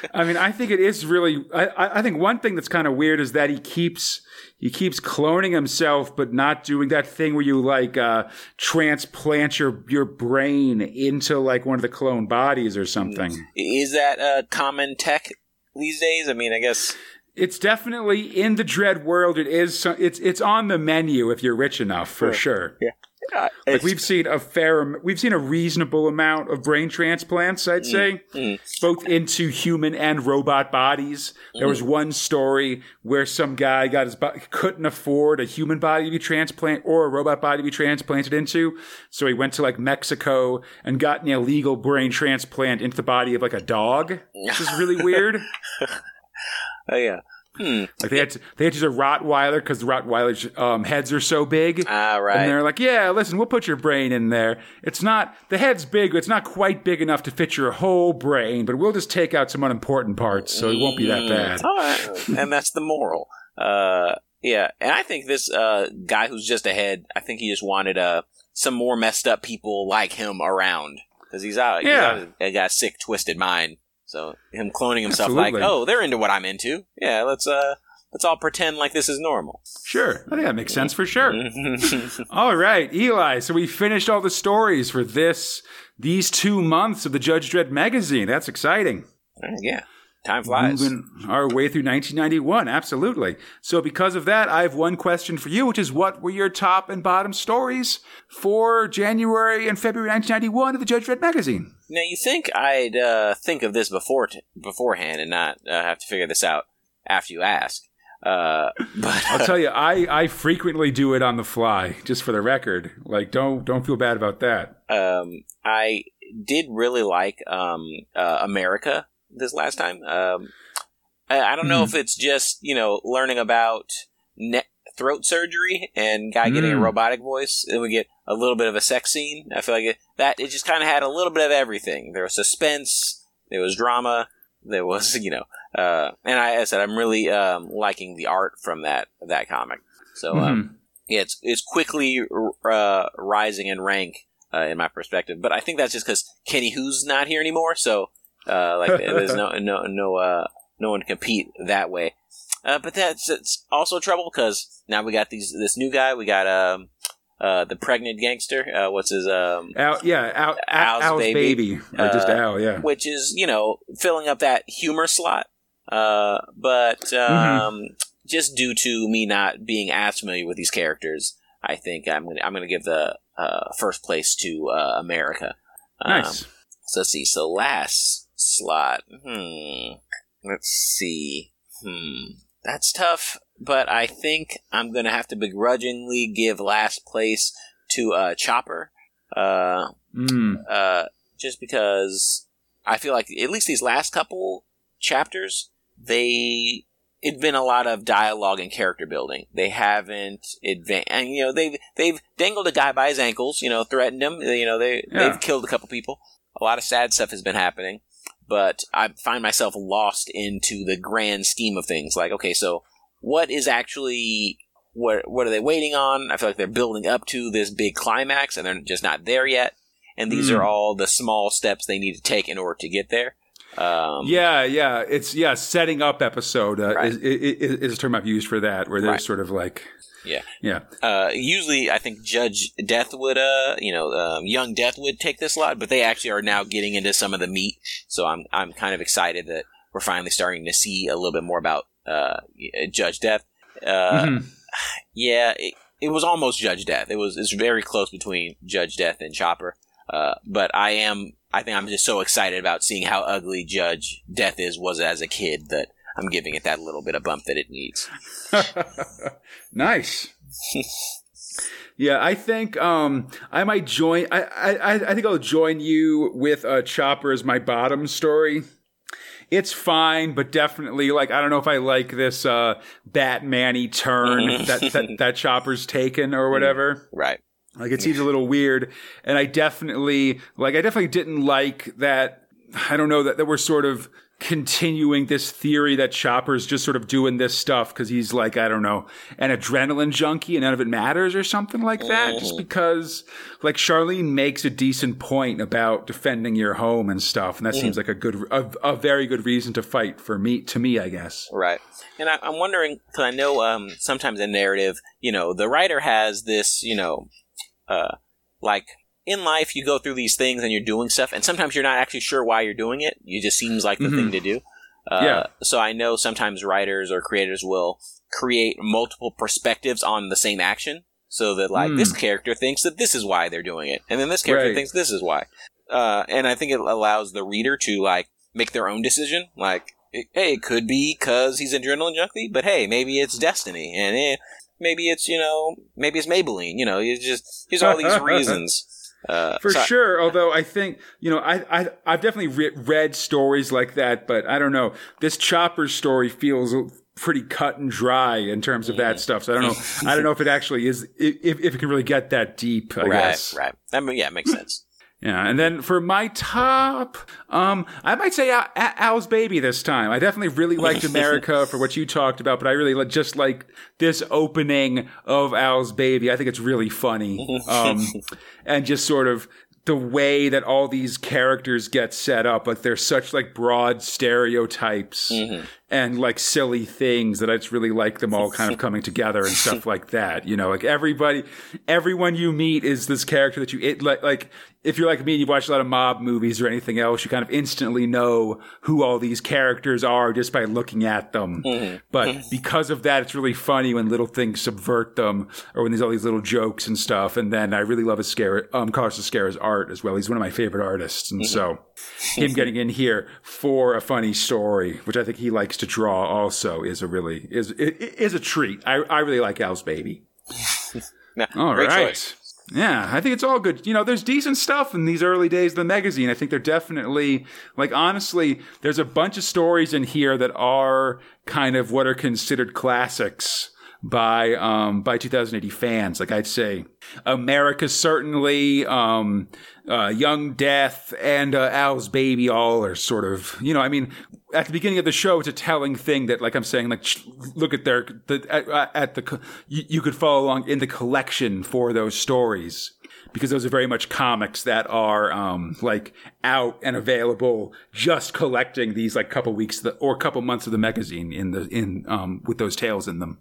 I mean, I think it is really. I, I think one thing that's kind of weird is that he keeps he keeps cloning himself, but not doing that thing where you like uh, transplant your your brain into like one of the clone bodies or something. Is that uh, common tech these days? I mean, I guess. It's definitely in the Dredd world. It is. So, it's it's on the menu if you're rich enough for sure. Uh, Like we've seen a fair, we've seen a reasonable amount of brain transplants. I'd say, both into human and robot bodies. There was one story where some guy got his body couldn't afford a human body to be transplanted or a robot body to be transplanted into, so he went to like Mexico and got an illegal brain transplant into the body of like a dog. This is really weird. Oh yeah. Hmm. Like they had to, they had to use a Rottweiler because the Rottweiler's um, heads are so big. Ah, right. And they're like, yeah, listen, we'll put your brain in there. It's not the head's big, it's not quite big enough to fit your whole brain. But we'll just take out some unimportant parts, so it won't be that bad. All right. and that's the moral. Uh, yeah, and I think this uh, guy who's just ahead, I think he just wanted uh, some more messed up people like him around because he's out. Yeah. he's out, he got a sick, twisted mind. So him cloning himself, Absolutely. like, oh, they're into what I'm into. Yeah, let's uh, let's all pretend like this is normal. Sure, I think that makes sense for sure. All right, Eli. So we finished all the stories for this these two months of the Judge Dredd magazine. That's exciting. yeah, time flies. Moving our way through 1991, absolutely. So, because of that, I have one question for you, which is what were your top and bottom stories for January and February 1991 of the Judge Dredd magazine? Now you think I'd uh, think of this before t- beforehand and not uh, have to figure this out after you ask. Uh, but I'll tell you, I, I frequently do it on the fly, just for the record. Like, don't don't feel bad about that. um, I did really like um, uh, America this last time. Um, I, I don't know if it's just you know learning about throat surgery and guy getting a Mm. robotic voice, and we get a little bit of a sex scene. I feel like it, that it just kind of had a little bit of everything. There was suspense, there was drama, there was you know, uh, and I, I said I'm really um, liking the art from that that comic. So um, Mhm. yeah, it's it's quickly uh, rising in rank uh, in my perspective. But I think that's just because Kenny Who's not here anymore. So uh, like there's no no no uh, no one to compete that way. Uh, but that's it's also trouble because now we got these this new guy. We got um uh the pregnant gangster. Uh, what's his um Al, yeah, Al, Al, Al's Al's, baby. baby. Or just Uh, Al, yeah. which is you know filling up that humor slot. Uh, but um, just due to me not being as familiar with these characters, I think I'm gonna I'm gonna give the uh, first place to uh, America. Um, Nice. So let's see. So last slot. Hmm. Let's see. Hmm. That's tough, but I think I'm gonna have to begrudgingly give last place to uh, Chopper. Uh, Mm. uh, just because I feel like at least these last couple chapters, they it'd been a lot of dialogue and character building. They haven't advanced, and you know they've they've dangled a guy by his ankles, you know, threatened him. You know they Yeah. they've killed a couple people. A lot of sad stuff has been happening, but I find myself lost into the grand scheme of things. Like, okay, so what is actually what what are they waiting on? I feel like they're building up to this big climax, and they're just not there yet. And these Hmm. are all the small steps they need to take in order to get there. Um, Yeah, yeah, it's yeah. Setting up episode uh, Right. is, is, is a term I've used for that, where there's Right. sort of like, Yeah. yeah, Uh, usually, I think Judge Death would, uh, you know, um, Young Death would take this lot, but they actually are now getting into some of the meat. So I'm I'm kind of excited that we're finally starting to see a little bit more about uh, Judge Death. Uh, Mhm. Yeah, it, it was almost Judge Death. It was it's very close between Judge Death and Chopper. Uh, but I am I think I'm just so excited about seeing how ugly Judge Death is was as a kid that I'm giving it that little bit of bump that it needs. nice. yeah, I think um, I might join. I, I I think I'll join you with uh, Chopper as my bottom story. It's fine, but definitely like I don't know if I like this uh, Batman-y turn that, that that Chopper's taken or whatever. Right. Like it seems a little weird, and I definitely like I definitely didn't like that. I don't know that that we're sort of continuing this theory that Chopper's just sort of doing this stuff because he's like I don't know an adrenaline junkie and none of it matters or something like that. Just because like Charlene makes a decent point about defending your home and stuff, and that seems like a good a, a very good reason to fight for me to me I guess. Right. And I, I'm wondering because I know um, sometimes in narrative, you know, the writer has this, you know, uh, like in life you go through these things and you're doing stuff, and sometimes you're not actually sure why you're doing it. It just seems like the Mhm. thing to do. Uh, Yeah. So I know sometimes writers or creators will create multiple perspectives on the same action, so that like Mm. this character thinks that this is why they're doing it, and then this character Right. thinks this is why. Uh, and I think it allows the reader to like make their own decision. Like, hey, it could be because he's adrenaline junkie, but hey, maybe it's destiny, and eh, maybe it's you know, maybe it's Maybelline. You know, you just here's all these reasons. Uh, For so- sure. Although I think you know, I, I I've definitely re- read stories like that, but I don't know. This Chopper story feels pretty cut and dry in terms of that stuff. So I don't know. I don't know if it actually is if if it can really get that deep. I right, guess. right. I mean, yeah, it makes sense. Yeah, and then for my top, um, I might say Al- Al's Baby this time. I definitely really liked America for what you talked about, but I really li- just like this opening of Al's Baby. I think it's really funny, um, and just sort of the way that all these characters get set up. Like they're such like broad stereotypes and like silly things that I just really like them all kind of coming together and stuff like that. You know, like everybody, everyone you meet is this character that you it like like if you're like me and you've watched a lot of mob movies or anything else, you kind of instantly know who all these characters are just by looking at them. Mm-hmm. But mm-hmm. because of that, it's really funny when little things subvert them or when there's all these little jokes and stuff. And then I really love Ezquerra, um, Carlos Ezquerra's art as well. He's one of my favorite artists. And so mm-hmm. him getting in here for a funny story, which I think he likes to draw also is a really, is, is a treat. I, I really like Al's Baby. All right. Yeah, I think it's all good. You know, there's decent stuff in these early days of the magazine. I think they're definitely, like, honestly, there's a bunch of stories in here that are kind of what are considered classics by um by 2000 AD fans like i'd say america certainly um uh young death and uh, al's baby all are sort of you know i mean at the beginning of the show it's a telling thing that like i'm saying like look at their the at, at the co- you, you could follow along in the collection for those stories because those are very much comics that are um, like out and available just collecting these like couple weeks the, or couple months of the magazine in the in um, with those tales in them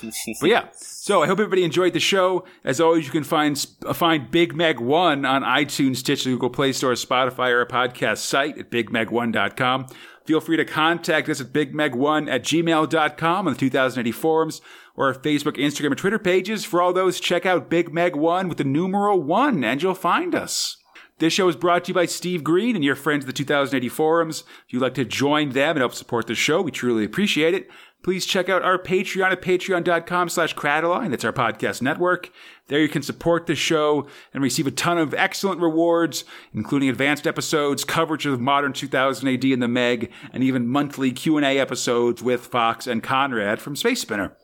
but yeah so i hope everybody enjoyed the show as always you can find uh, find big meg 1 on itunes stitcher google play store spotify or a podcast site at bigmeg1.com feel free to contact us at bigmeg1 at gmail.com on the 2000 AD forums or our facebook instagram and twitter pages for all those check out big meg 1 with the numeral 1 and you'll find us this show is brought to you by Steve Green and your friends at the 2000 AD forums. If you'd like to join them and help support the show, we truly appreciate it. Please check out our Patreon at patreon.com slash Crataline. That's our podcast network. There you can support the show and receive a ton of excellent rewards, including advanced episodes, coverage of modern 2000 AD in the Meg, and even monthly Q&A episodes with Fox and Conrad from Space Spinner.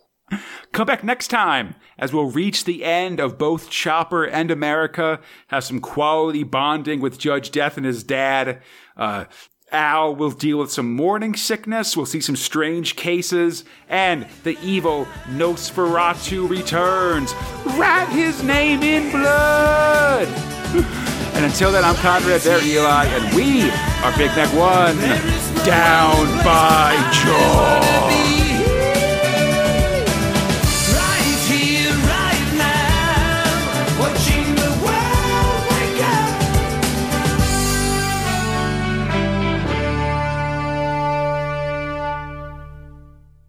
Come back next time as we'll reach the end of both Chopper and America, have some quality bonding with Judge Death and his dad. Uh, Al will deal with some morning sickness. We'll see some strange cases. And the evil Nosferatu returns. Write his name in blood. And until then, I'm Conrad, there Eli, and we are Big Meg One. Down by George.